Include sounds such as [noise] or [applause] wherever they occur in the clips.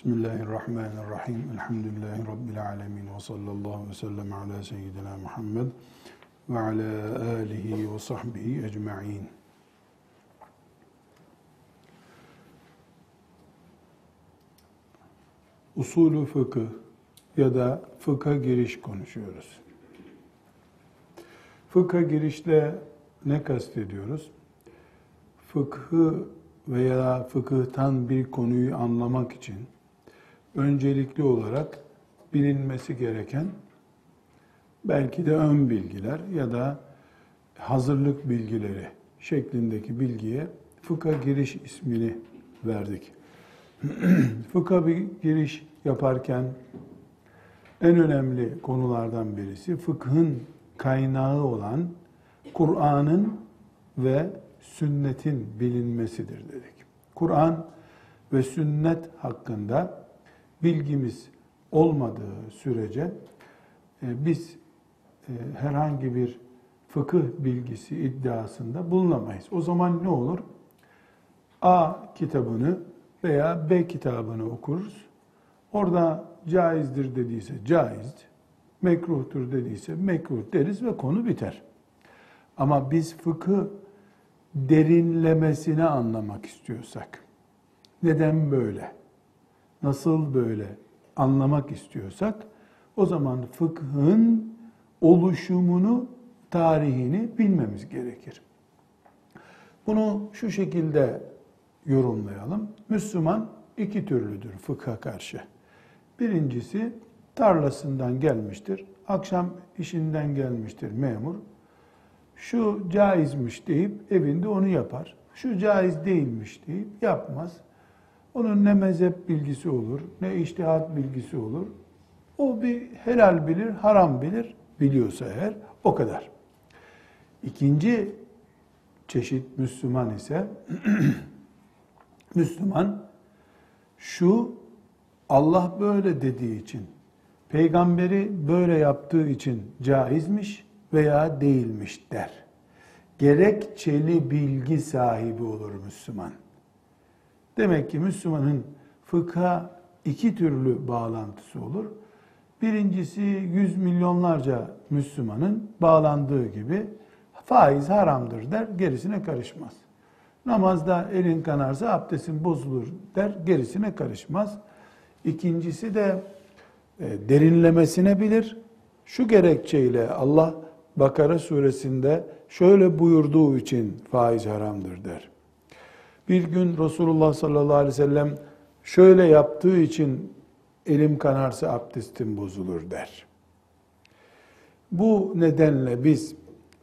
Bismillahirrahmanirrahim. Elhamdülillahi Rabbil alemin. Ve sallallahu ve sellem ala seyyidina Muhammed ve ala alihi ve sahbihi ecma'in. Usulü fıkıh ya da fıkha giriş konuşuyoruz. Fıkha girişle ne kastediyoruz? Fıkhı veya fıkıhtan bir konuyu anlamak için öncelikli olarak bilinmesi gereken belki de ön bilgiler ya da hazırlık bilgileri şeklindeki bilgiye fıkha giriş ismini verdik. [clears throat] fıkha bir giriş yaparken en önemli konulardan birisi fıkhın kaynağı olan Kur'an'ın ve sünnetin bilinmesidir dedik. Kur'an ve sünnet hakkında bilgimiz olmadığı sürece e, biz e, herhangi bir fıkıh bilgisi iddiasında bulunamayız. O zaman ne olur? A kitabını veya B kitabını okuruz. Orada caizdir dediyse caiz, mekruhtur dediyse mekruh deriz ve konu biter. Ama biz fıkı derinlemesine anlamak istiyorsak, neden böyle, nasıl böyle anlamak istiyorsak, o zaman fıkhın oluşumunu, tarihini bilmemiz gerekir. Bunu şu şekilde yorumlayalım. Müslüman iki türlüdür fıkha karşı. Birincisi tarlasından gelmiştir. Akşam işinden gelmiştir memur. Şu caizmiş deyip evinde onu yapar. Şu caiz değilmiş deyip yapmaz. Onun ne mezhep bilgisi olur, ne iştihat bilgisi olur. O bir helal bilir, haram bilir, biliyorsa eğer o kadar. İkinci çeşit Müslüman ise [clears throat] Müslüman şu Allah böyle dediği için, peygamberi böyle yaptığı için caizmiş veya değilmiş der. Gerekçeli bilgi sahibi olur Müslüman. Demek ki Müslümanın fıkha iki türlü bağlantısı olur. Birincisi yüz milyonlarca Müslümanın bağlandığı gibi faiz haramdır der, gerisine karışmaz. Namazda elin kanarsa abdestin bozulur der, gerisine karışmaz. İkincisi de e, derinlemesine bilir. Şu gerekçeyle Allah Bakara suresinde şöyle buyurduğu için faiz haramdır der. Bir gün Resulullah sallallahu aleyhi ve sellem şöyle yaptığı için elim kanarsa abdestim bozulur der. Bu nedenle biz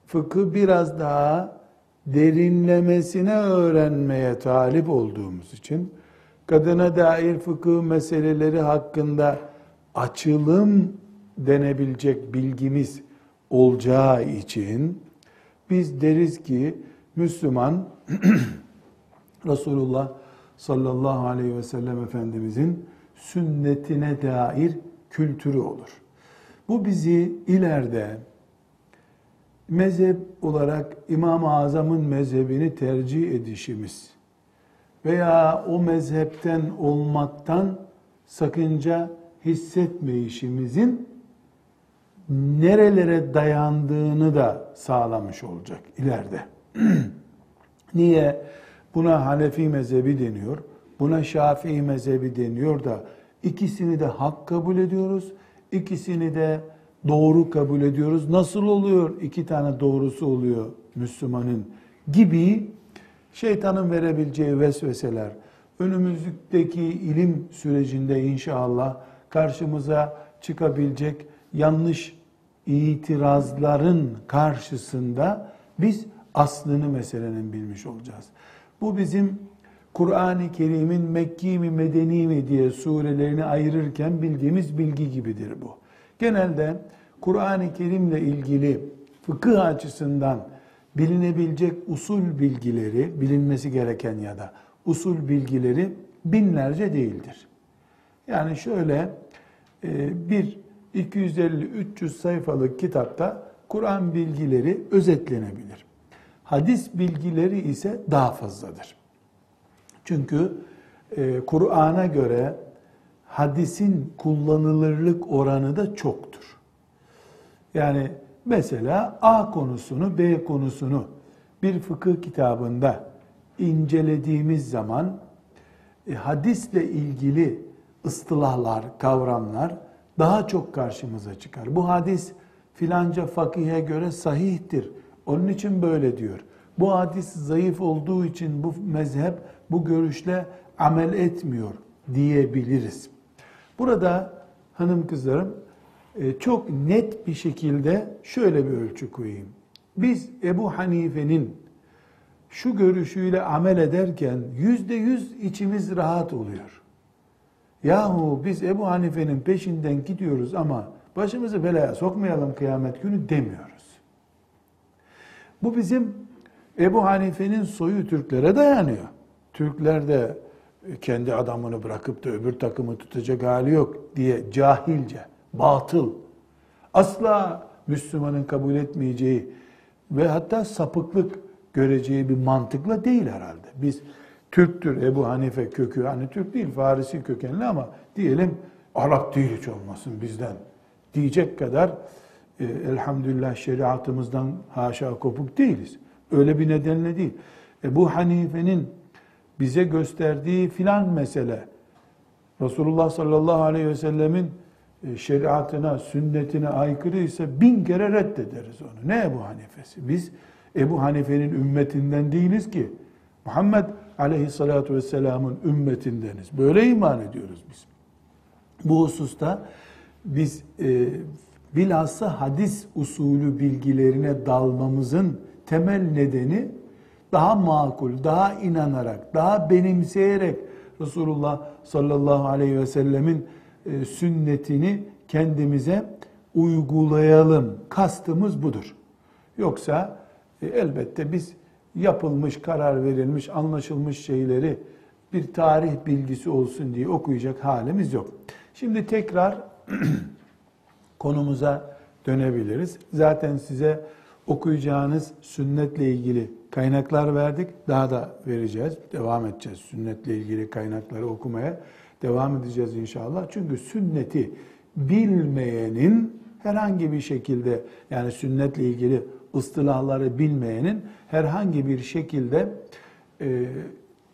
fıkı biraz daha derinlemesine öğrenmeye talip olduğumuz için kadına dair fıkıh meseleleri hakkında açılım denebilecek bilgimiz olacağı için biz deriz ki Müslüman [clears throat] Resulullah sallallahu aleyhi ve sellem Efendimizin sünnetine dair kültürü olur. Bu bizi ileride mezhep olarak İmam-ı Azam'ın mezhebini tercih edişimiz veya o mezhepten olmaktan sakınca hissetmeyişimizin nerelere dayandığını da sağlamış olacak ileride. [clears throat] Niye buna Hanefi mezhebi deniyor, buna Şafii mezhebi deniyor da ikisini de hak kabul ediyoruz, ikisini de doğru kabul ediyoruz. Nasıl oluyor iki tane doğrusu oluyor Müslümanın gibi şeytanın verebileceği vesveseler, önümüzdeki ilim sürecinde inşallah karşımıza çıkabilecek yanlış itirazların karşısında biz aslını meselenin bilmiş olacağız. Bu bizim Kur'an-ı Kerim'in Mekki mi Medeni mi diye surelerini ayırırken bildiğimiz bilgi gibidir bu. Genelde Kur'an-ı Kerim'le ilgili fıkıh açısından bilinebilecek usul bilgileri, bilinmesi gereken ya da usul bilgileri binlerce değildir. Yani şöyle e, bir 250-300 sayfalık kitapta Kur'an bilgileri özetlenebilir. Hadis bilgileri ise daha fazladır. Çünkü e, Kur'an'a göre hadisin kullanılırlık oranı da çoktur. Yani mesela A konusunu, B konusunu bir fıkıh kitabında incelediğimiz zaman e, hadisle ilgili ıstılahlar, kavramlar daha çok karşımıza çıkar. Bu hadis filanca fakihe göre sahihtir. Onun için böyle diyor. Bu hadis zayıf olduğu için bu mezhep bu görüşle amel etmiyor diyebiliriz. Burada hanım kızlarım e, çok net bir şekilde şöyle bir ölçü koyayım. Biz Ebu Hanife'nin şu görüşüyle amel ederken yüzde yüz içimiz rahat oluyor. Yahu biz Ebu Hanife'nin peşinden gidiyoruz ama başımızı belaya sokmayalım kıyamet günü demiyoruz. Bu bizim Ebu Hanife'nin soyu Türklere dayanıyor. Türkler de kendi adamını bırakıp da öbür takımı tutacak hali yok diye cahilce, batıl, asla Müslümanın kabul etmeyeceği ve hatta sapıklık göreceği bir mantıkla değil herhalde. Biz Türktür Ebu Hanife kökü, hani Türk değil Farisi kökenli ama diyelim Arap değil hiç olmasın bizden diyecek kadar e, elhamdülillah şeriatımızdan haşa kopuk değiliz. Öyle bir nedenle değil. Ebu Hanife'nin bize gösterdiği filan mesele Resulullah sallallahu aleyhi ve sellemin e, şeriatına, sünnetine aykırı ise bin kere reddederiz onu. Ne Ebu Hanife'si? Biz Ebu Hanife'nin ümmetinden değiliz ki. Muhammed aleyhissalatu vesselamın ümmetindeniz. Böyle iman ediyoruz biz. Bu hususta biz e, bilhassa hadis usulü bilgilerine dalmamızın temel nedeni daha makul, daha inanarak, daha benimseyerek Resulullah sallallahu aleyhi ve sellemin e, sünnetini kendimize uygulayalım. Kastımız budur. Yoksa e, elbette biz yapılmış, karar verilmiş, anlaşılmış şeyleri bir tarih bilgisi olsun diye okuyacak halimiz yok. Şimdi tekrar [clears throat] konumuza dönebiliriz. Zaten size okuyacağınız sünnetle ilgili kaynaklar verdik. Daha da vereceğiz. Devam edeceğiz sünnetle ilgili kaynakları okumaya. Devam edeceğiz inşallah. Çünkü sünneti bilmeyenin herhangi bir şekilde yani sünnetle ilgili ıstılahları bilmeyenin herhangi bir şekilde e,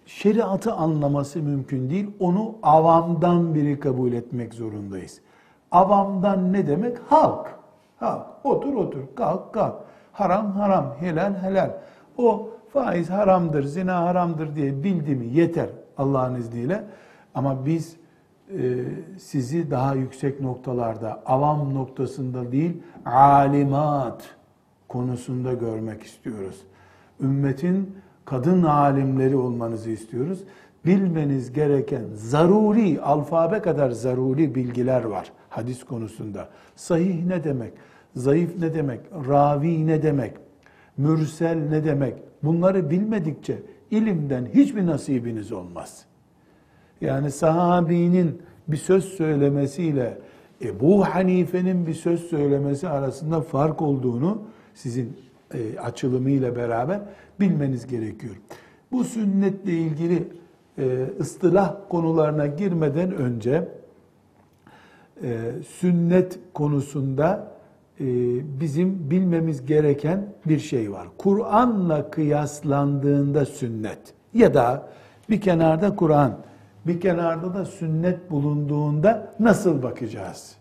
şeriatı anlaması mümkün değil. Onu avamdan biri kabul etmek zorundayız. Avamdan ne demek? Halk. Halk. Otur otur, kalk kalk. Haram haram, helal helal. O faiz haramdır, zina haramdır diye bildi mi yeter Allah'ın izniyle. Ama biz e, sizi daha yüksek noktalarda, avam noktasında değil, alimat konusunda görmek istiyoruz. Ümmetin kadın alimleri olmanızı istiyoruz. Bilmeniz gereken zaruri, alfabe kadar zaruri bilgiler var hadis konusunda. Sahih ne demek? Zayıf ne demek? Ravi ne demek? Mürsel ne demek? Bunları bilmedikçe ilimden hiçbir nasibiniz olmaz. Yani sahabinin bir söz söylemesiyle Ebu Hanife'nin bir söz söylemesi arasında fark olduğunu sizin e, açılımıyla beraber bilmeniz gerekiyor. Bu sünnetle ilgili e, ıstılah konularına girmeden önce e, sünnet konusunda e, bizim bilmemiz gereken bir şey var. Kur'an'la kıyaslandığında sünnet ya da bir kenarda Kur'an, bir kenarda da sünnet bulunduğunda nasıl bakacağız?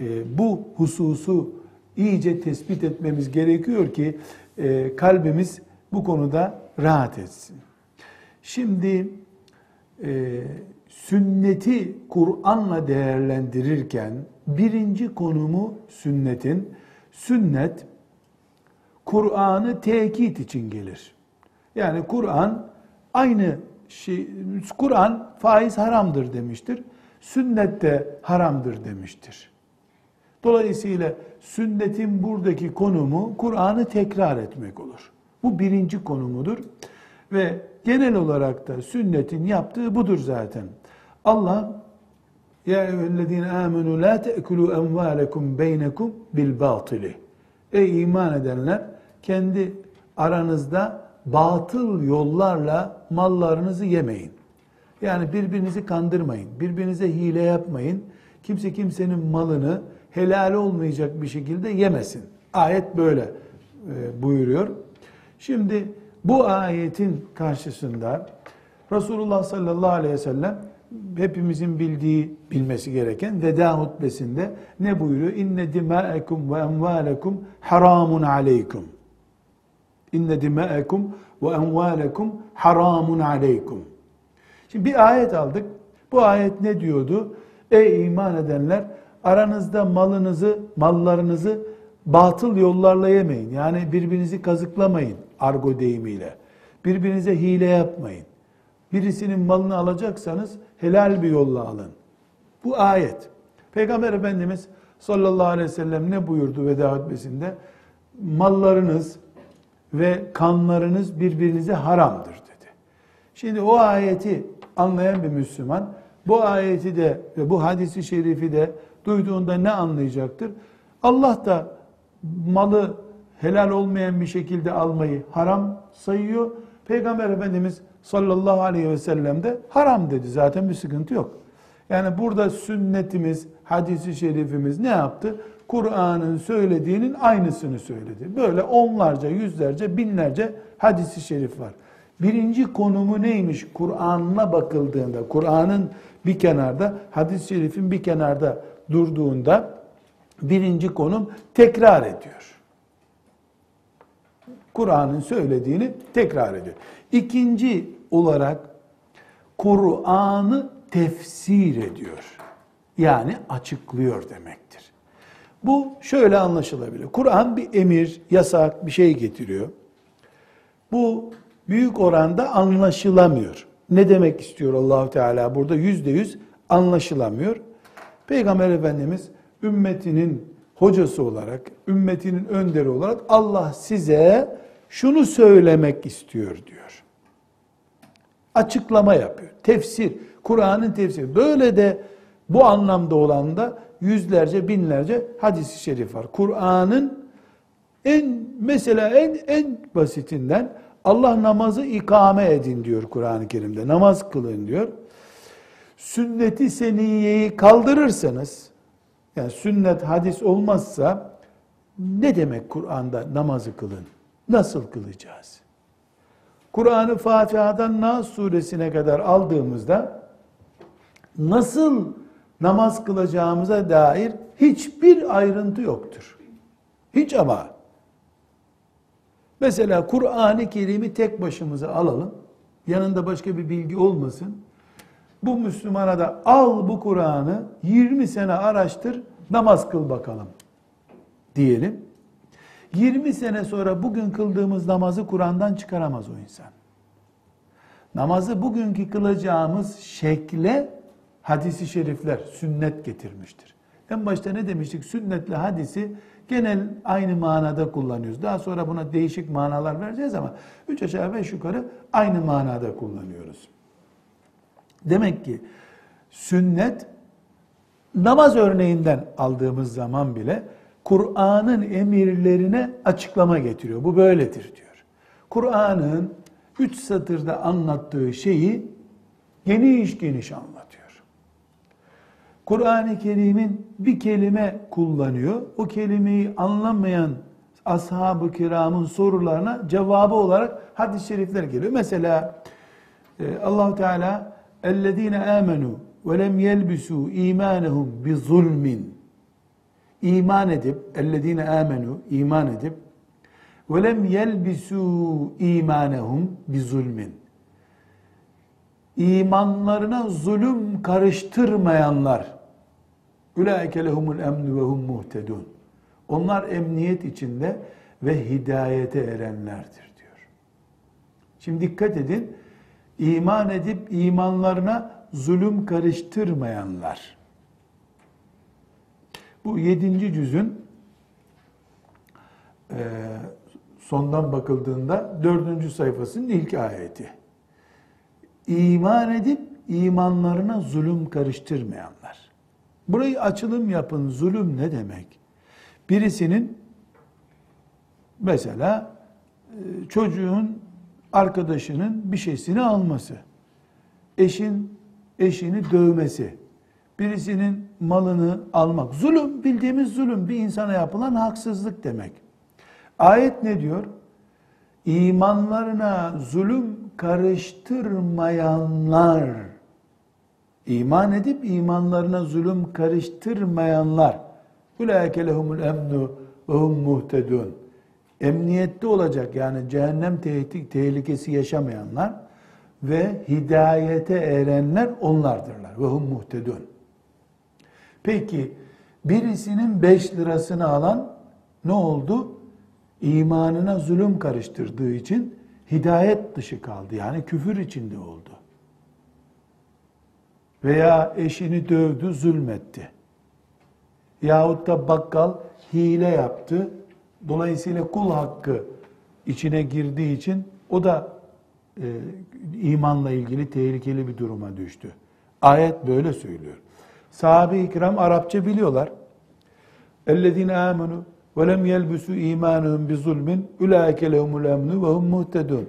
E, bu hususu iyice tespit etmemiz gerekiyor ki e, kalbimiz bu konuda rahat etsin. Şimdi e, sünneti Kur'an'la değerlendirirken birinci konumu sünnetin, sünnet Kur'an'ı tekit için gelir. Yani Kur'an aynı şey, Kur'an faiz haramdır demiştir. Sünnet de haramdır demiştir. Dolayısıyla sünnetin buradaki konumu Kur'an'ı tekrar etmek olur. Bu birinci konumudur. Ve genel olarak da sünnetin yaptığı budur zaten. Allah ya eyyühellezine amenu la te'kulu envalekum beynekum bil batili. Ey iman edenler kendi aranızda batıl yollarla mallarınızı yemeyin. Yani birbirinizi kandırmayın, birbirinize hile yapmayın. Kimse kimsenin malını helal olmayacak bir şekilde yemesin. Ayet böyle e, buyuruyor. Şimdi bu ayetin karşısında Resulullah sallallahu aleyhi ve sellem hepimizin bildiği, bilmesi gereken veda hutbesinde ne buyuruyor? İnne dima'ekum ve emvalekum haramun aleykum. İnne dima'ekum ve emvalekum haramun aleykum. Şimdi bir ayet aldık. Bu ayet ne diyordu? Ey iman edenler aranızda malınızı, mallarınızı batıl yollarla yemeyin. Yani birbirinizi kazıklamayın argo deyimiyle. Birbirinize hile yapmayın. Birisinin malını alacaksanız helal bir yolla alın. Bu ayet. Peygamber Efendimiz sallallahu aleyhi ve sellem ne buyurdu veda hutbesinde? Mallarınız ve kanlarınız birbirinize haramdır dedi. Şimdi o ayeti anlayan bir Müslüman bu ayeti de ve bu hadisi şerifi de duyduğunda ne anlayacaktır? Allah da malı helal olmayan bir şekilde almayı haram sayıyor. Peygamber Efendimiz sallallahu aleyhi ve sellem de haram dedi. Zaten bir sıkıntı yok. Yani burada sünnetimiz, hadisi şerifimiz ne yaptı? Kur'an'ın söylediğinin aynısını söyledi. Böyle onlarca, yüzlerce, binlerce hadisi şerif var. Birinci konumu neymiş Kur'an'ına bakıldığında, Kur'an'ın bir kenarda, hadis-i şerifin bir kenarda durduğunda birinci konum tekrar ediyor. Kur'an'ın söylediğini tekrar ediyor. İkinci olarak Kur'an'ı tefsir ediyor. Yani açıklıyor demektir. Bu şöyle anlaşılabilir. Kur'an bir emir, yasak bir şey getiriyor. Bu büyük oranda anlaşılamıyor. Ne demek istiyor Allahu Teala burada yüzde yüz anlaşılamıyor. Peygamber Efendimiz ümmetinin hocası olarak, ümmetinin önderi olarak Allah size şunu söylemek istiyor diyor. Açıklama yapıyor. Tefsir, Kur'an'ın tefsiri. Böyle de bu anlamda olan da yüzlerce, binlerce hadis-i şerif var. Kur'an'ın en mesela en en basitinden Allah namazı ikame edin diyor Kur'an-ı Kerim'de. Namaz kılın diyor. Sünneti seniyeyi kaldırırsanız yani sünnet hadis olmazsa ne demek Kur'an'da namazı kılın? Nasıl kılacağız? Kur'an'ı Fatiha'dan Nas suresine kadar aldığımızda nasıl namaz kılacağımıza dair hiçbir ayrıntı yoktur. Hiç ama. Mesela Kur'an-ı Kerim'i tek başımıza alalım. Yanında başka bir bilgi olmasın. Bu Müslümana da al bu Kur'an'ı 20 sene araştır namaz kıl bakalım diyelim. 20 sene sonra bugün kıldığımız namazı Kur'an'dan çıkaramaz o insan. Namazı bugünkü kılacağımız şekle hadisi şerifler, sünnet getirmiştir. En başta ne demiştik? Sünnetle hadisi genel aynı manada kullanıyoruz. Daha sonra buna değişik manalar vereceğiz ama üç aşağı beş yukarı aynı manada kullanıyoruz. Demek ki sünnet namaz örneğinden aldığımız zaman bile Kur'an'ın emirlerine açıklama getiriyor. Bu böyledir diyor. Kur'an'ın üç satırda anlattığı şeyi geniş geniş anlatıyor. Kur'an-ı Kerim'in bir kelime kullanıyor. O kelimeyi anlamayan ashab-ı kiramın sorularına cevabı olarak hadis-i şerifler geliyor. Mesela e, Allahu Teala اَلَّذ۪ينَ آمَنُوا وَلَمْ يَلْبِسُوا اِيمَانَهُمْ بِظُلْمٍ İman edip, اَلَّذ۪ينَ آمَنُوا iman edip وَلَمْ يَلْبِسُوا اِيمَانَهُمْ بِظُلْمٍ İmanlarına zulüm karıştırmayanlar Ulaike lehumul emnu ve hum muhtedun. Onlar emniyet içinde ve hidayete erenlerdir diyor. Şimdi dikkat edin. İman edip imanlarına zulüm karıştırmayanlar. Bu yedinci cüzün e, sondan bakıldığında dördüncü sayfasının ilk ayeti. İman edip imanlarına zulüm karıştırmayanlar. Burayı açılım yapın. Zulüm ne demek? Birisinin mesela e, çocuğun arkadaşının bir şeysini alması eşin eşini dövmesi, birisinin malını almak. Zulüm bildiğimiz zulüm bir insana yapılan haksızlık demek. Ayet ne diyor? İmanlarına zulüm karıştırmayanlar, iman edip imanlarına zulüm karıştırmayanlar, lehumul emnu ve hum muhtedun. Emniyette olacak yani cehennem tehlikesi yaşamayanlar ve hidayete erenler onlardırlar. Ve hum muhtedun. Peki birisinin 5 lirasını alan ne oldu? İmanına zulüm karıştırdığı için hidayet dışı kaldı. Yani küfür içinde oldu. Veya eşini dövdü, zulmetti. Yahut da bakkal hile yaptı. Dolayısıyla kul hakkı içine girdiği için o da e, imanla ilgili tehlikeli bir duruma düştü. Ayet böyle söylüyor. Sahabe-i kiram Arapça biliyorlar. اَلَّذِينَ آمَنُوا وَلَمْ يَلْبُسُوا اِيمَانُهُمْ بِظُلْمٍ اُلَٰئِكَ لَهُمُ الْاَمْنُ وَهُمْ مُهْتَدُونَ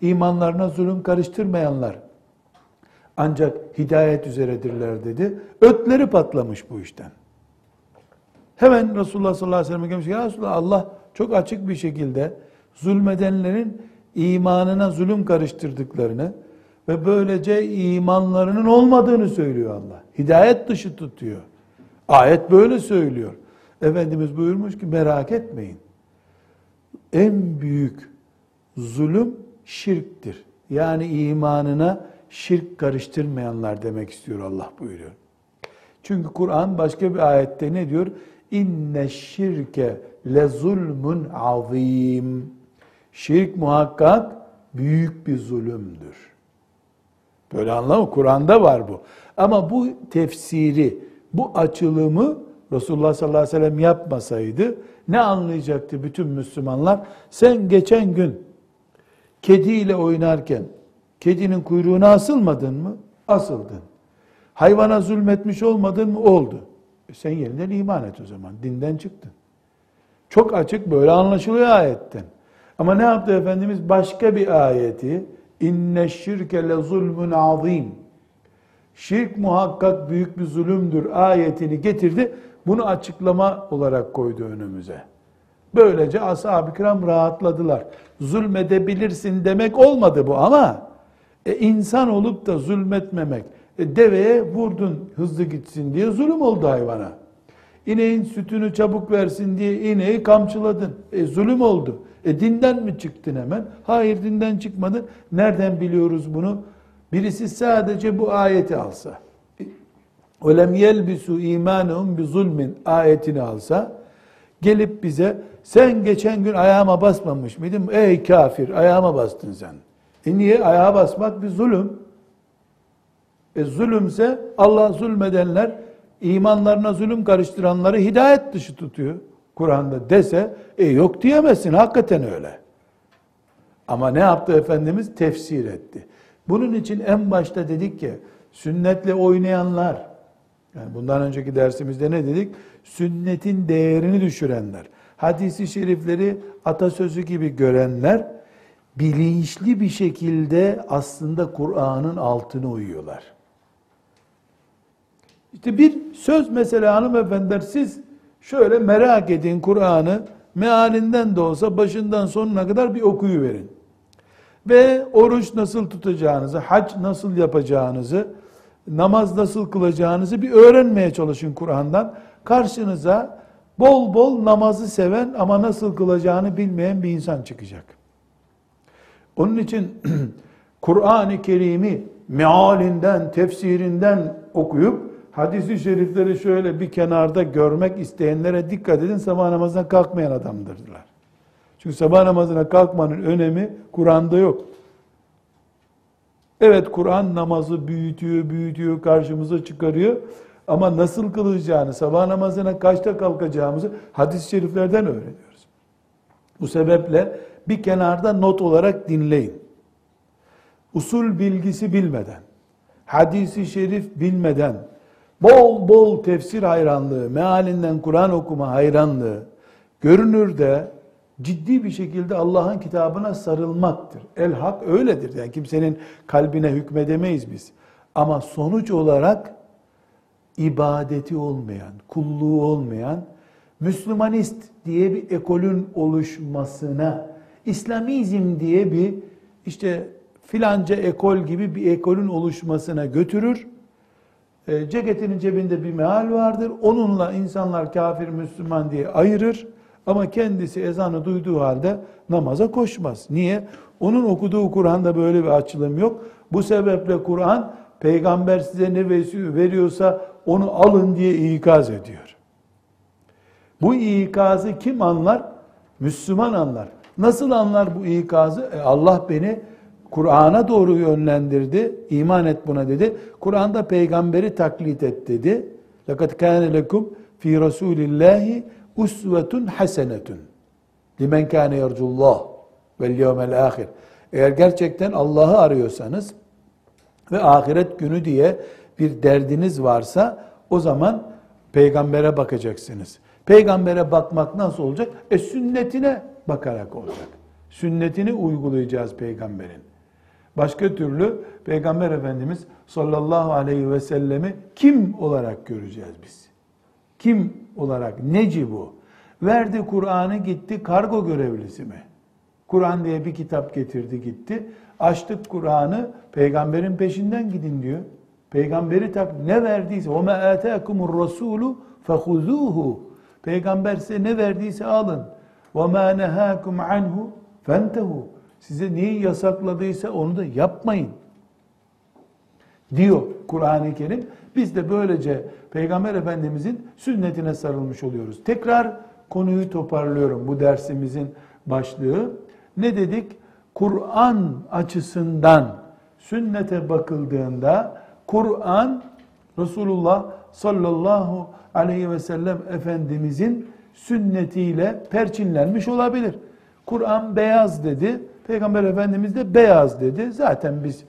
İmanlarına zulüm karıştırmayanlar ancak hidayet üzeredirler dedi. Ötleri patlamış bu işten. Hemen Resulullah sallallahu aleyhi ve sellem ki ya Resulullah Allah çok açık bir şekilde zulmedenlerin imanına zulüm karıştırdıklarını ve böylece imanlarının olmadığını söylüyor Allah. Hidayet dışı tutuyor. Ayet böyle söylüyor. Efendimiz buyurmuş ki merak etmeyin. En büyük zulüm şirktir. Yani imanına şirk karıştırmayanlar demek istiyor Allah buyuruyor. Çünkü Kur'an başka bir ayette ne diyor? İnne şirke le zulmun azim. Şirk muhakkak büyük bir zulümdür. Böyle anlamı Kur'an'da var bu. Ama bu tefsiri, bu açılımı Resulullah sallallahu aleyhi ve sellem yapmasaydı ne anlayacaktı bütün Müslümanlar? Sen geçen gün kediyle oynarken kedinin kuyruğuna asılmadın mı? Asıldın. Hayvana zulmetmiş olmadın mı? Oldu. Sen yeniden iman et o zaman. Dinden çıktın. Çok açık böyle anlaşılıyor ayetten. Ama ne yaptı Efendimiz? Başka bir ayeti inne şirke le zulmün azim. Şirk muhakkak büyük bir zulümdür ayetini getirdi. Bunu açıklama olarak koydu önümüze. Böylece ashab-ı kiram rahatladılar. Zulmedebilirsin demek olmadı bu ama e, insan olup da zulmetmemek, e, deveye vurdun hızlı gitsin diye zulüm oldu hayvana. İneğin sütünü çabuk versin diye ineği kamçıladın. E, zulüm oldu. E dinden mi çıktın hemen? Hayır dinden çıkmadın. Nereden biliyoruz bunu? Birisi sadece bu ayeti alsa. وَلَمْ يَلْبِسُوا اِيمَانَهُمْ بِظُلْمٍ ayetini alsa, gelip bize sen geçen gün ayağıma basmamış mıydın? Ey kafir ayağıma bastın sen. E niye? Ayağa basmak bir zulüm. E zulümse Allah zulmedenler imanlarına zulüm karıştıranları hidayet dışı tutuyor. Kur'an'da dese e yok diyemezsin hakikaten öyle. Ama ne yaptı Efendimiz? Tefsir etti. Bunun için en başta dedik ki sünnetle oynayanlar yani bundan önceki dersimizde ne dedik? Sünnetin değerini düşürenler, hadisi şerifleri atasözü gibi görenler bilinçli bir şekilde aslında Kur'an'ın altına uyuyorlar. İşte bir söz mesela hanımefendiler siz şöyle merak edin Kur'an'ı mealinden de olsa başından sonuna kadar bir okuyu verin. Ve oruç nasıl tutacağınızı, hac nasıl yapacağınızı, namaz nasıl kılacağınızı bir öğrenmeye çalışın Kur'an'dan. Karşınıza bol bol namazı seven ama nasıl kılacağını bilmeyen bir insan çıkacak. Onun için [clears throat] Kur'an-ı Kerim'i mealinden, tefsirinden okuyup hadisi şerifleri şöyle bir kenarda görmek isteyenlere dikkat edin sabah namazına kalkmayan adamdırlar. Çünkü sabah namazına kalkmanın önemi Kur'an'da yok. Evet Kur'an namazı büyütüyor, büyütüyor, karşımıza çıkarıyor. Ama nasıl kılacağını, sabah namazına kaçta kalkacağımızı hadis-i şeriflerden öğreniyoruz. Bu sebeple bir kenarda not olarak dinleyin. Usul bilgisi bilmeden, hadisi şerif bilmeden, bol bol tefsir hayranlığı, mealinden Kur'an okuma hayranlığı, görünürde ciddi bir şekilde Allah'ın kitabına sarılmaktır. El hak öyledir. Yani kimsenin kalbine hükmedemeyiz biz. Ama sonuç olarak ibadeti olmayan, kulluğu olmayan, Müslümanist diye bir ekolün oluşmasına, İslamizm diye bir işte filanca ekol gibi bir ekolün oluşmasına götürür. E, ceketinin cebinde bir meal vardır. Onunla insanlar kafir, Müslüman diye ayırır. Ama kendisi ezanı duyduğu halde namaza koşmaz. Niye? Onun okuduğu Kur'an'da böyle bir açılım yok. Bu sebeple Kur'an peygamber size ne veriyorsa onu alın diye ikaz ediyor. Bu ikazı kim anlar? Müslüman anlar. Nasıl anlar bu ikazı? E Allah beni Kur'an'a doğru yönlendirdi. İman et buna dedi. Kur'an'da peygamberi taklit et dedi. Lekat kâne lekum fi Rasulillahi usvetun hasenetun. Limen kâne yercullah vel yevmel ahir. Eğer gerçekten Allah'ı arıyorsanız ve ahiret günü diye bir derdiniz varsa o zaman peygambere bakacaksınız. Peygambere bakmak nasıl olacak? E sünnetine bakarak olacak. Sünnetini uygulayacağız peygamberin. Başka türlü peygamber efendimiz sallallahu aleyhi ve sellemi kim olarak göreceğiz biz? Kim olarak? Neci bu? Verdi Kur'an'ı gitti kargo görevlisi mi? Kur'an diye bir kitap getirdi gitti. Açtık Kur'an'ı peygamberin peşinden gidin diyor. Peygamberi tak ne verdiyse o me ataakumur rasulu fehuzuhu. Peygamber size ne verdiyse alın. Ve ma nehakum anhu fentehu. Size neyi yasakladıysa onu da yapmayın. Diyor Kur'an-ı Kerim. Biz de böylece Peygamber Efendimizin sünnetine sarılmış oluyoruz. Tekrar konuyu toparlıyorum bu dersimizin başlığı. Ne dedik? Kur'an açısından sünnete bakıldığında Kur'an Resulullah sallallahu aleyhi ve sellem Efendimizin sünnetiyle perçinlenmiş olabilir. Kur'an beyaz dedi, Peygamber Efendimiz de beyaz dedi. Zaten biz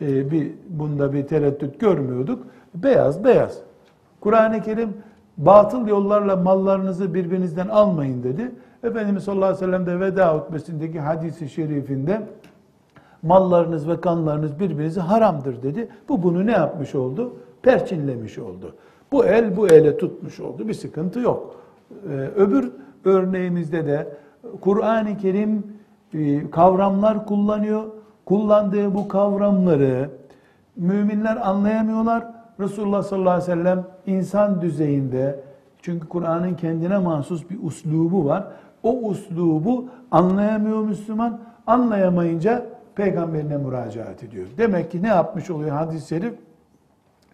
e, bir bunda bir tereddüt görmüyorduk. Beyaz beyaz. Kur'an-ı Kerim batıl yollarla mallarınızı birbirinizden almayın dedi. Efendimiz sallallahu aleyhi ve sellem de veda hutbesindeki hadisi şerifinde mallarınız ve kanlarınız birbirinize haramdır dedi. Bu bunu ne yapmış oldu? Perçinlemiş oldu. Bu el bu ele tutmuş oldu. Bir sıkıntı yok. Ee, öbür örneğimizde de Kur'an-ı Kerim kavramlar kullanıyor. Kullandığı bu kavramları müminler anlayamıyorlar. Resulullah sallallahu aleyhi ve sellem insan düzeyinde çünkü Kur'an'ın kendine mahsus bir uslubu var. O uslubu anlayamıyor Müslüman. Anlayamayınca peygamberine müracaat ediyor. Demek ki ne yapmış oluyor hadis-i şerif?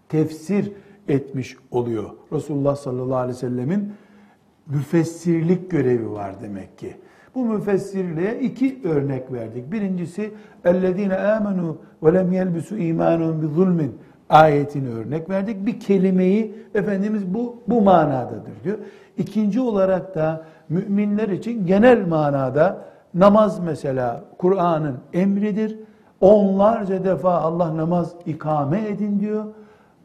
Tefsir etmiş oluyor. Resulullah sallallahu aleyhi ve sellemin müfessirlik görevi var demek ki. Bu müfessirliğe iki örnek verdik. Birincisi اَلَّذ۪ينَ آمَنُوا وَلَمْ يَلْبِسُوا اِيمَانُهُمْ بِظُلْمٍ ayetini örnek verdik. Bir kelimeyi Efendimiz bu, bu manadadır diyor. İkinci olarak da müminler için genel manada namaz mesela Kur'an'ın emridir. Onlarca defa Allah namaz ikame edin diyor.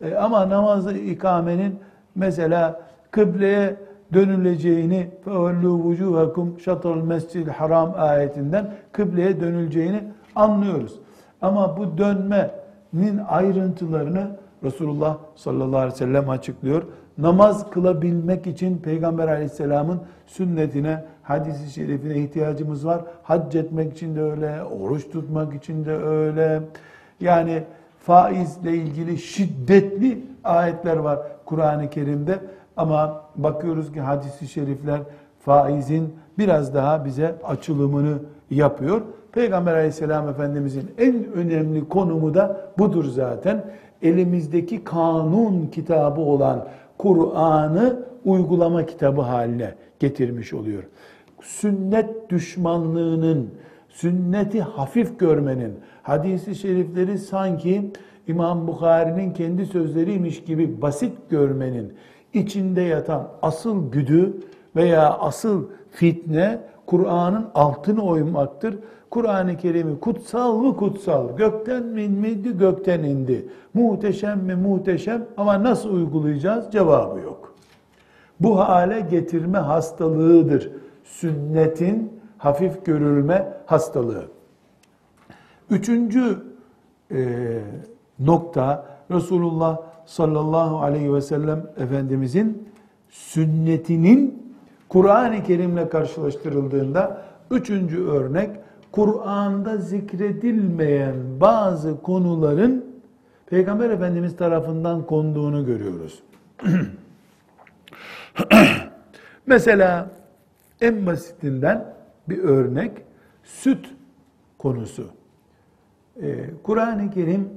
E, ama namazı ikamenin mesela kıbleye dönüleceğini فَوَلُّوا وُجُوهَكُمْ شَطَرُ الْمَسْجِدِ haram ayetinden kıbleye dönüleceğini anlıyoruz. Ama bu dönmenin ayrıntılarını Resulullah sallallahu aleyhi ve sellem açıklıyor. Namaz kılabilmek için Peygamber aleyhisselamın sünnetine, hadisi şerifine ihtiyacımız var. Hac etmek için de öyle, oruç tutmak için de öyle. Yani faizle ilgili şiddetli ayetler var Kur'an-ı Kerim'de. Ama bakıyoruz ki hadisi şerifler faizin biraz daha bize açılımını yapıyor. Peygamber aleyhisselam efendimizin en önemli konumu da budur zaten. Elimizdeki kanun kitabı olan Kur'an'ı uygulama kitabı haline getirmiş oluyor. Sünnet düşmanlığının, sünneti hafif görmenin, hadisi şerifleri sanki İmam Bukhari'nin kendi sözleriymiş gibi basit görmenin, içinde yatan asıl güdü veya asıl fitne Kur'an'ın altını oymaktır. Kur'an-ı Kerim'i kutsal mı kutsal, gökten mi indi, gökten indi. Muhteşem mi muhteşem ama nasıl uygulayacağız cevabı yok. Bu hale getirme hastalığıdır. Sünnetin hafif görülme hastalığı. Üçüncü e, nokta Resulullah sallallahu aleyhi ve sellem Efendimizin sünnetinin Kur'an-ı Kerim'le karşılaştırıldığında üçüncü örnek Kur'an'da zikredilmeyen bazı konuların Peygamber Efendimiz tarafından konduğunu görüyoruz. [clears throat] Mesela en basitinden bir örnek süt konusu. Ee, Kur'an-ı Kerim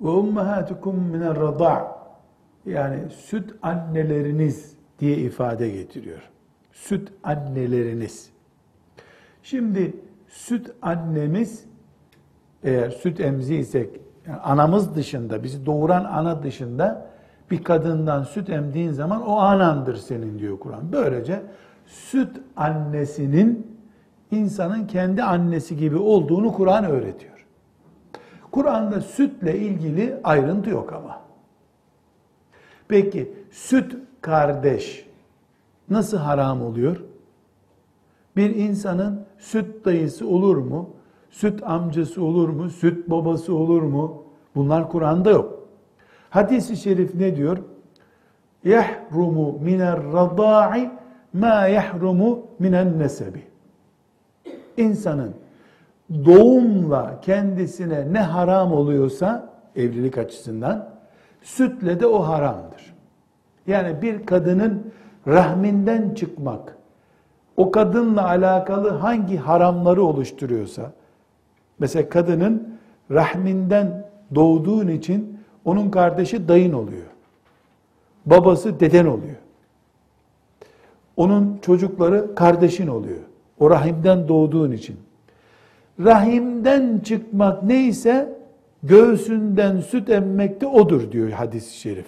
ve ummahatukum minel rada yani süt anneleriniz diye ifade getiriyor. Süt anneleriniz. Şimdi süt annemiz eğer süt emziysek yani anamız dışında bizi doğuran ana dışında bir kadından süt emdiğin zaman o anandır senin diyor Kur'an. Böylece süt annesinin insanın kendi annesi gibi olduğunu Kur'an öğretiyor. Kur'an'da sütle ilgili ayrıntı yok ama. Peki süt kardeş nasıl haram oluyor? Bir insanın süt dayısı olur mu? Süt amcası olur mu? Süt babası olur mu? Bunlar Kur'an'da yok. Hadis-i şerif ne diyor? Yahrumu miner radai ma yahrumu minen nesebi. İnsanın doğumla kendisine ne haram oluyorsa evlilik açısından sütle de o haramdır. Yani bir kadının rahminden çıkmak o kadınla alakalı hangi haramları oluşturuyorsa mesela kadının rahminden doğduğun için onun kardeşi dayın oluyor. Babası deden oluyor. Onun çocukları kardeşin oluyor. O rahimden doğduğun için. Rahimden çıkmak neyse göğsünden süt emmek de odur diyor hadis-i şerif.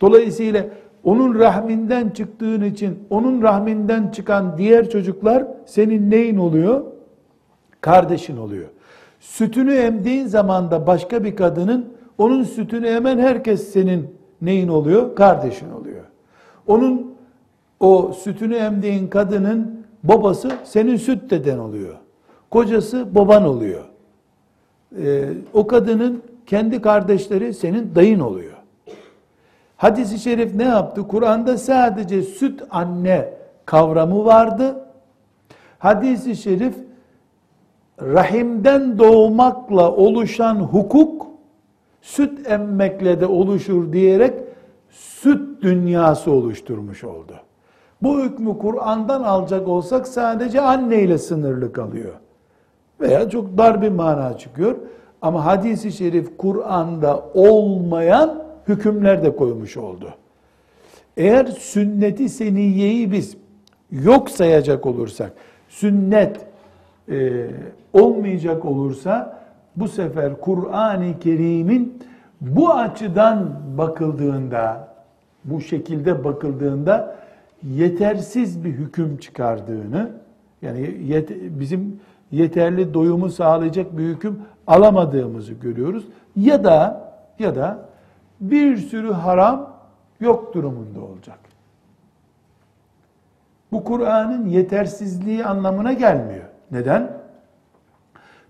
Dolayısıyla onun rahminden çıktığın için onun rahminden çıkan diğer çocuklar senin neyin oluyor? Kardeşin oluyor. Sütünü emdiğin zaman da başka bir kadının onun sütünü emen herkes senin neyin oluyor? Kardeşin oluyor. Onun o sütünü emdiğin kadının babası senin süt deden oluyor. Kocası baban oluyor. Ee, o kadının kendi kardeşleri senin dayın oluyor. Hadis-i şerif ne yaptı? Kur'an'da sadece süt anne kavramı vardı. Hadis-i şerif rahimden doğmakla oluşan hukuk süt emmekle de oluşur diyerek süt dünyası oluşturmuş oldu. Bu hükmü Kur'an'dan alacak olsak sadece anne ile sınırlı kalıyor. Veya çok dar bir mana çıkıyor. Ama hadisi şerif Kur'an'da olmayan hükümler de koymuş oldu. Eğer sünneti seniyeyi biz yok sayacak olursak, sünnet e, olmayacak olursa bu sefer Kur'an-ı Kerim'in bu açıdan bakıldığında, bu şekilde bakıldığında yetersiz bir hüküm çıkardığını, yani yet, bizim yeterli doyumu sağlayacak bir hüküm alamadığımızı görüyoruz. Ya da ya da bir sürü haram yok durumunda olacak. Bu Kur'an'ın yetersizliği anlamına gelmiyor. Neden?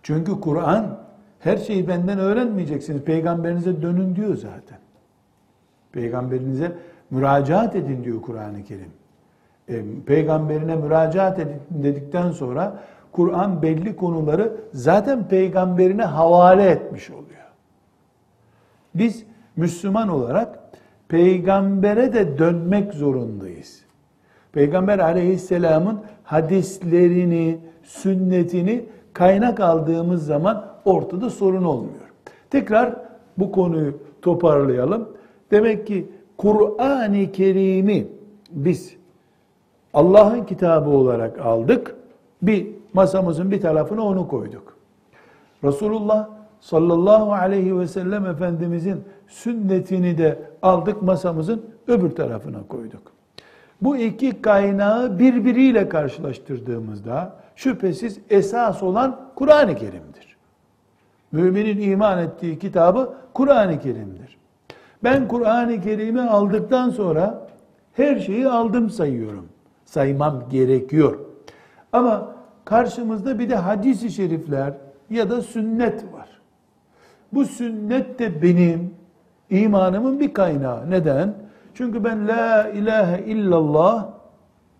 Çünkü Kur'an her şeyi benden öğrenmeyeceksiniz. Peygamberinize dönün diyor zaten. Peygamberinize müracaat edin diyor Kur'an-ı Kerim. E, peygamberine müracaat edin dedikten sonra Kur'an belli konuları zaten peygamberine havale etmiş oluyor. Biz Müslüman olarak peygambere de dönmek zorundayız. Peygamber aleyhisselamın hadislerini, sünnetini kaynak aldığımız zaman ortada sorun olmuyor. Tekrar bu konuyu toparlayalım. Demek ki Kur'an-ı Kerim'i biz Allah'ın kitabı olarak aldık. Bir masamızın bir tarafına onu koyduk. Resulullah sallallahu aleyhi ve sellem Efendimizin sünnetini de aldık masamızın öbür tarafına koyduk. Bu iki kaynağı birbiriyle karşılaştırdığımızda şüphesiz esas olan Kur'an-ı Kerim'dir. Müminin iman ettiği kitabı Kur'an-ı Kerim'dir. Ben Kur'an-ı Kerim'i aldıktan sonra her şeyi aldım sayıyorum. Saymam gerekiyor. Ama karşımızda bir de hadis-i şerifler ya da sünnet var. Bu sünnet de benim imanımın bir kaynağı. Neden? Çünkü ben la ilahe illallah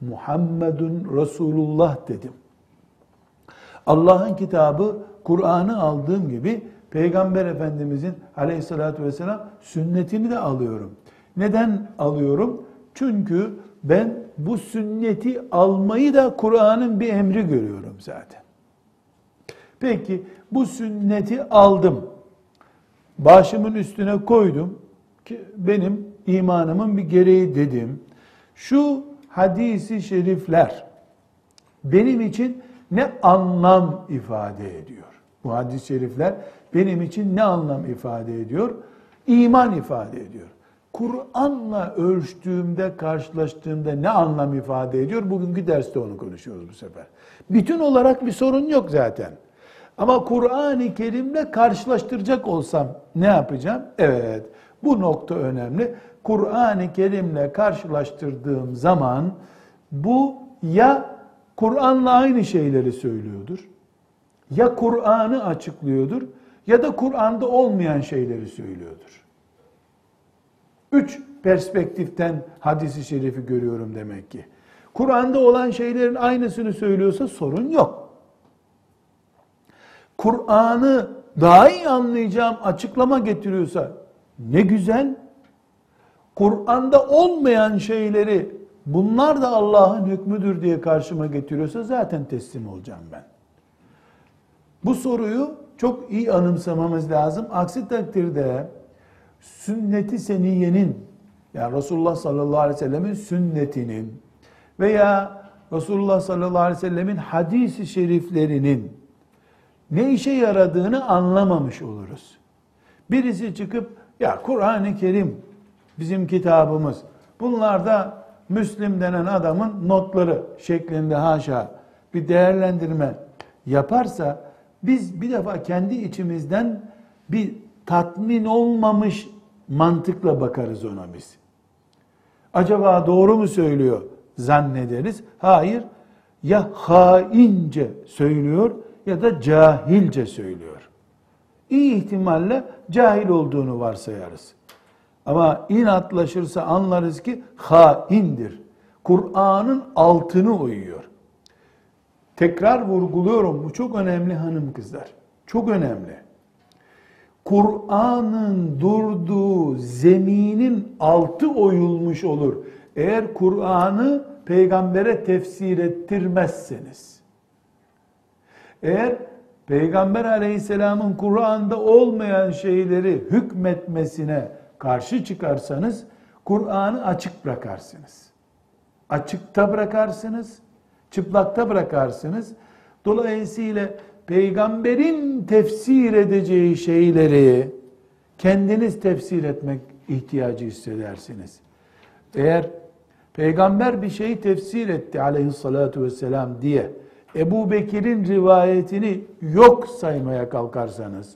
Muhammedun Resulullah dedim. Allah'ın kitabı Kur'an'ı aldığım gibi Peygamber Efendimizin aleyhissalatü vesselam sünnetini de alıyorum. Neden alıyorum? Çünkü ben bu sünneti almayı da Kur'an'ın bir emri görüyorum zaten. Peki bu sünneti aldım. Başımın üstüne koydum ki benim imanımın bir gereği dedim. Şu hadisi şerifler benim için ne anlam ifade ediyor? Bu hadis-i şerifler benim için ne anlam ifade ediyor? İman ifade ediyor. Kur'an'la ölçtüğümde, karşılaştığımda ne anlam ifade ediyor? Bugünkü derste onu konuşuyoruz bu sefer. Bütün olarak bir sorun yok zaten. Ama Kur'an-ı Kerim'le karşılaştıracak olsam ne yapacağım? Evet, bu nokta önemli. Kur'an-ı Kerim'le karşılaştırdığım zaman bu ya Kur'an'la aynı şeyleri söylüyordur, ya Kur'an'ı açıklıyordur ya da Kur'an'da olmayan şeyleri söylüyordur. Üç perspektiften hadisi şerifi görüyorum demek ki. Kur'an'da olan şeylerin aynısını söylüyorsa sorun yok. Kur'an'ı daha iyi anlayacağım açıklama getiriyorsa ne güzel. Kur'an'da olmayan şeyleri bunlar da Allah'ın hükmüdür diye karşıma getiriyorsa zaten teslim olacağım ben. Bu soruyu çok iyi anımsamamız lazım. Aksi takdirde sünneti seniyenin yani Resulullah sallallahu aleyhi ve sellemin sünnetinin veya Resulullah sallallahu aleyhi ve sellemin hadisi şeriflerinin ne işe yaradığını anlamamış oluruz. Birisi çıkıp ya Kur'an-ı Kerim bizim kitabımız bunlar da Müslim denen adamın notları şeklinde haşa bir değerlendirme yaparsa biz bir defa kendi içimizden bir tatmin olmamış mantıkla bakarız ona biz. Acaba doğru mu söylüyor zannederiz. Hayır. Ya haince söylüyor ya da cahilce söylüyor. İyi ihtimalle cahil olduğunu varsayarız. Ama inatlaşırsa anlarız ki haindir. Kur'an'ın altını uyuyor. Tekrar vurguluyorum bu çok önemli hanım kızlar. Çok önemli. Kur'an'ın durduğu zeminin altı oyulmuş olur. Eğer Kur'an'ı peygambere tefsir ettirmezseniz. Eğer Peygamber aleyhisselamın Kur'an'da olmayan şeyleri hükmetmesine karşı çıkarsanız Kur'an'ı açık bırakarsınız. Açıkta bırakarsınız, çıplakta bırakarsınız. Dolayısıyla peygamberin tefsir edeceği şeyleri kendiniz tefsir etmek ihtiyacı hissedersiniz. Eğer peygamber bir şeyi tefsir etti aleyhissalatu vesselam diye Ebu Bekir'in rivayetini yok saymaya kalkarsanız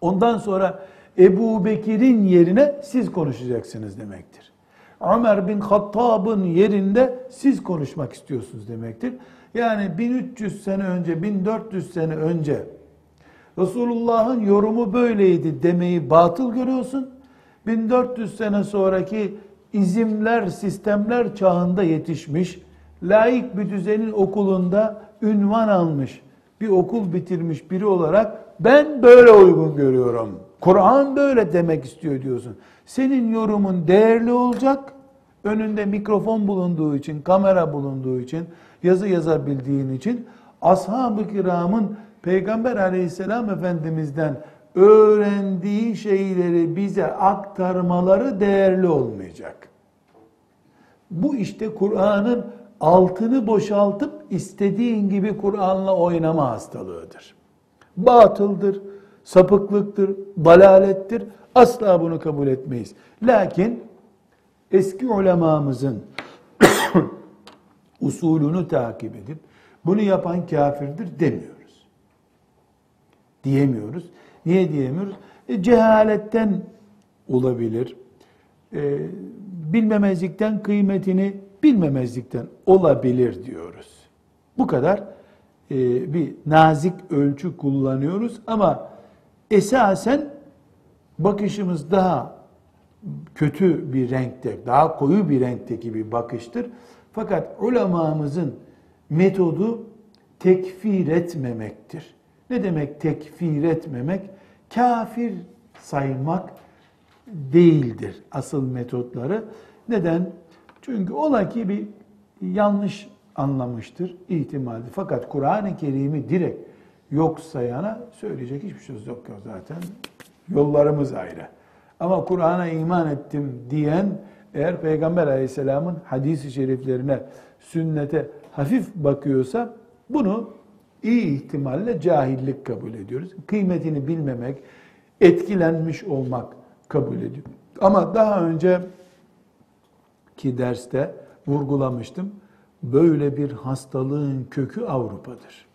ondan sonra Ebu Bekir'in yerine siz konuşacaksınız demektir. Ömer bin Hattab'ın yerinde siz konuşmak istiyorsunuz demektir. Yani 1300 sene önce, 1400 sene önce Resulullah'ın yorumu böyleydi demeyi batıl görüyorsun. 1400 sene sonraki izimler, sistemler çağında yetişmiş, laik bir düzenin okulunda ünvan almış, bir okul bitirmiş biri olarak ben böyle uygun görüyorum. Kur'an böyle demek istiyor diyorsun. Senin yorumun değerli olacak. Önünde mikrofon bulunduğu için, kamera bulunduğu için, yazı yazabildiğin için ashab-ı kiramın Peygamber aleyhisselam efendimizden öğrendiği şeyleri bize aktarmaları değerli olmayacak. Bu işte Kur'an'ın altını boşaltıp istediğin gibi Kur'an'la oynama hastalığıdır. Batıldır, sapıklıktır, dalalettir. Asla bunu kabul etmeyiz. Lakin eski ulemamızın usulünü takip edip bunu yapan kafirdir demiyoruz. Diyemiyoruz. Niye diyemiyoruz? E, cehaletten olabilir. E, bilmemezlikten kıymetini bilmemezlikten olabilir diyoruz. Bu kadar e, bir nazik ölçü kullanıyoruz ama esasen bakışımız daha kötü bir renkte, daha koyu bir renkteki bir bakıştır. Fakat ulemamızın metodu tekfir etmemektir. Ne demek tekfir etmemek? Kafir saymak değildir asıl metotları. Neden? Çünkü ola ki bir yanlış anlamıştır ihtimaldi. Fakat Kur'an-ı Kerim'i direkt yok sayana söyleyecek hiçbir şey yok zaten. Yollarımız ayrı. Ama Kur'an'a iman ettim diyen eğer Peygamber Aleyhisselam'ın hadisi şeriflerine, sünnete hafif bakıyorsa bunu iyi ihtimalle cahillik kabul ediyoruz. Kıymetini bilmemek, etkilenmiş olmak kabul ediyor. Ama daha önce ki derste vurgulamıştım. Böyle bir hastalığın kökü Avrupa'dır.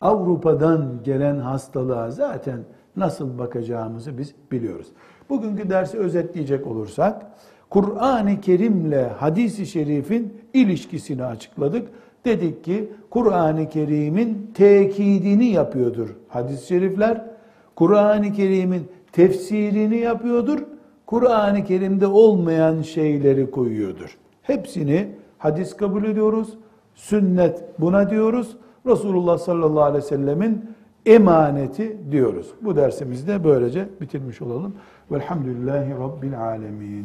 Avrupa'dan gelen hastalığa zaten nasıl bakacağımızı biz biliyoruz. Bugünkü dersi özetleyecek olursak, Kur'an-ı Kerim'le hadis-i şerifin ilişkisini açıkladık. Dedik ki Kur'an-ı Kerim'in tekidini yapıyordur hadis-i şerifler. Kur'an-ı Kerim'in tefsirini yapıyordur. Kur'an-ı Kerim'de olmayan şeyleri koyuyordur. Hepsini hadis kabul ediyoruz. Sünnet buna diyoruz. Resulullah sallallahu aleyhi ve sellemin emaneti diyoruz. Bu dersimizde böylece bitirmiş olalım. Velhamdülillahi Rabbil alemin.